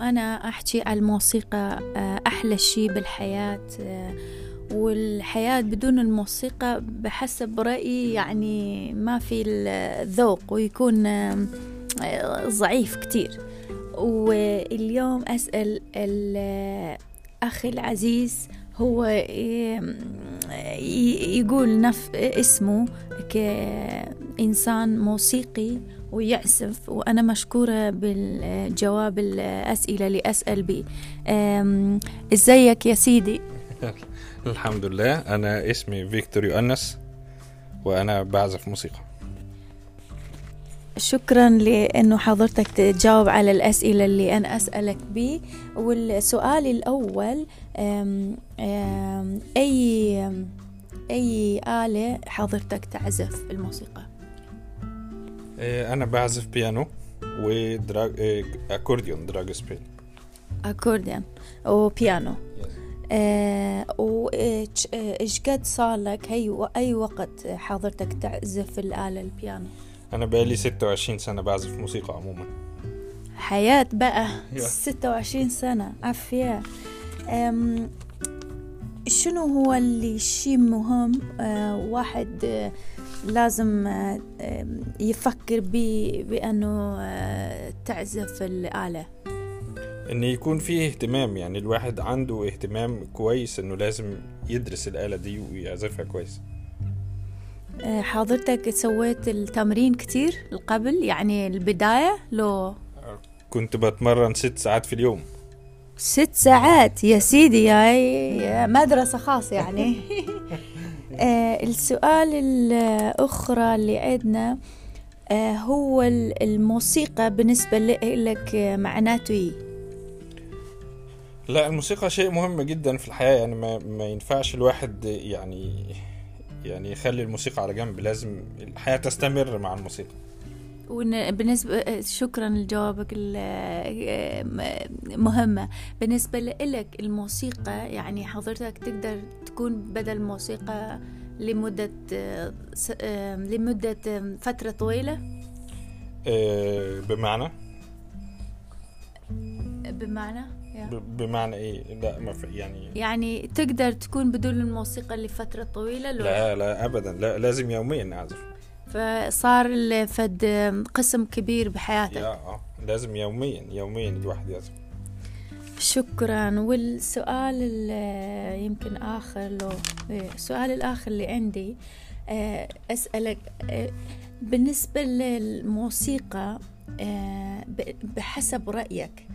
أنا أحكي على الموسيقى آه، أحلى شيء بالحياة آه، والحياة بدون الموسيقى بحسب رأيي يعني ما في الذوق ويكون آه، ضعيف كتير. واليوم أسأل الأخ العزيز هو يقول نف اسمه كإنسان موسيقي ويعزف وأنا مشكورة بالجواب الأسئلة اللي أسأل بي إزيك يا سيدي؟ الحمد لله. أنا اسمي فيكتور يونس وأنا بعزف موسيقى. شكرا لأنه حضرتك تجاوب على الأسئلة اللي أنا أسألك بي والسؤال الأول أم أم أي أي آلة حضرتك تعزف الموسيقى؟ إيه، أنا بعزف بيانو ودراج إيه، أكورديون دراج سبيل أكورديون وبيانو آه وإيش قد صار لك؟ هي أي وقت حضرتك تعزف الآلة البيانو؟ أنا بقالي 26 سنة بعزف موسيقى عموما. حياة بقى. 26 سنة. عافية شنو هو اللي شيء مهم؟ آه واحد لازم آه يفكر بأنه آه تعزف الآلة. إن يكون فيه اهتمام يعني الواحد عنده اهتمام كويس إنه لازم يدرس الآلة دي ويعزفها كويس. آه، حضرتك سويت التمرين كتير قبل؟ يعني البداية لو كنت بتمرن ست ساعات في اليوم. ست ساعات؟ يا سيدي يا مدرسة خاص يعني. آه، السؤال الأخرى اللي عندنا آه، هو الموسيقى بالنسبة لك معناته إيه؟ لا الموسيقى شيء مهم جدا في الحياة يعني ما, ما ينفعش الواحد يعني يعني يخلي الموسيقى على جنب لازم الحياة تستمر مع الموسيقى بالنسبة شكرا لجوابك المهمة بالنسبة لك الموسيقى يعني حضرتك تقدر تكون بدل موسيقى لمدة لمدة فترة طويلة؟ آه، بمعنى؟ بمعنى بمعنى إيه؟ لا ما في يعني يعني تقدر تكون بدون الموسيقى لفترة طويلة لو لا لا ابدا لا لازم يوميا أعزف. فصار فد قسم كبير بحياتك. يا آه لازم يوميا يوميا الواحد يعزف. شكرا. والسؤال يمكن آخر لو السؤال الآخر اللي عندي آه، أسألك آه، بالنسبة للموسيقى آه، بحسب رأيك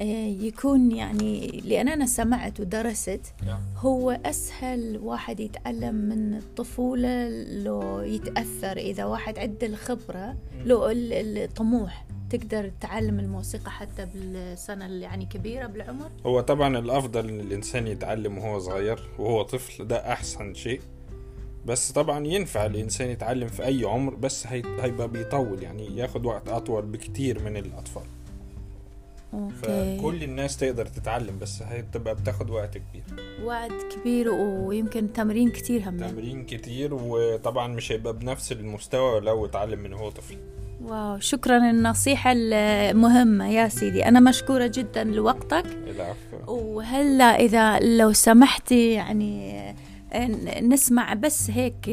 آه، يكون يعني لأن أنا سمعت ودرست نعم. هو أسهل واحد يتعلم من الطفولة لو يتأثر إذا واحد عنده الخبرة لو الطموح؟ تقدر تتعلم الموسيقى حتى بالسنة اللي يعني كبيرة بالعمر؟ هو طبعا الأفضل إن الإنسان يتعلم وهو صغير وهو طفل ده أحسن شيء. بس طبعا ينفع الإنسان يتعلم في أي عمر بس هيبقى بيطول يعني ياخد وقت أطول بكتير من الأطفال. أوكي. فكل الناس تقدر تتعلم بس هتبقى بتاخد وقت كبير. وقت كبير ويمكن تمرين كتير هم. تمرين كتير وطبعا مش هيبقى بنفس المستوى لو اتعلم من هو طفل. واو شكرا النصيحة المهمة يا سيدي. أنا مشكورة جدا لوقتك. العفو. وهلا إذا لو سمحتي يعني نسمع بس هيك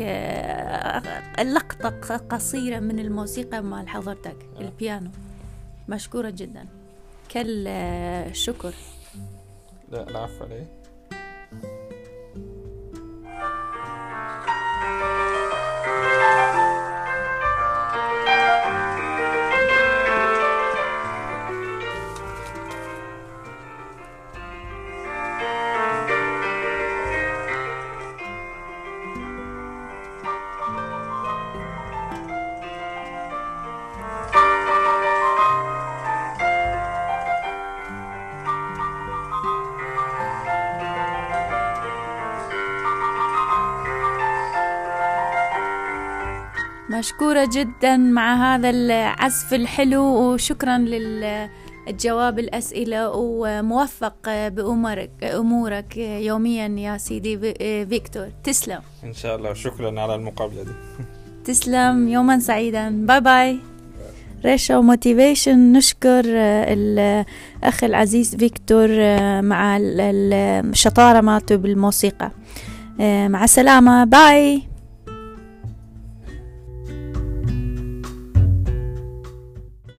لقطة قصيرة من الموسيقى مع حضرتك آه. البيانو. مشكورة جدا. كل شكر. لا العفو عليه مشكورة جدا مع هذا العزف الحلو وشكرا للجواب الأسئلة وموفق بأمورك أمورك يوميا يا سيدي فيكتور. تسلم. إن شاء الله. شكرا على المقابلة دي. تسلم. يوما سعيدا. باي باي ريشا و motivation نشكر الأخ العزيز فيكتور مع الشطارة مالته بالموسيقى مع السلامة. باي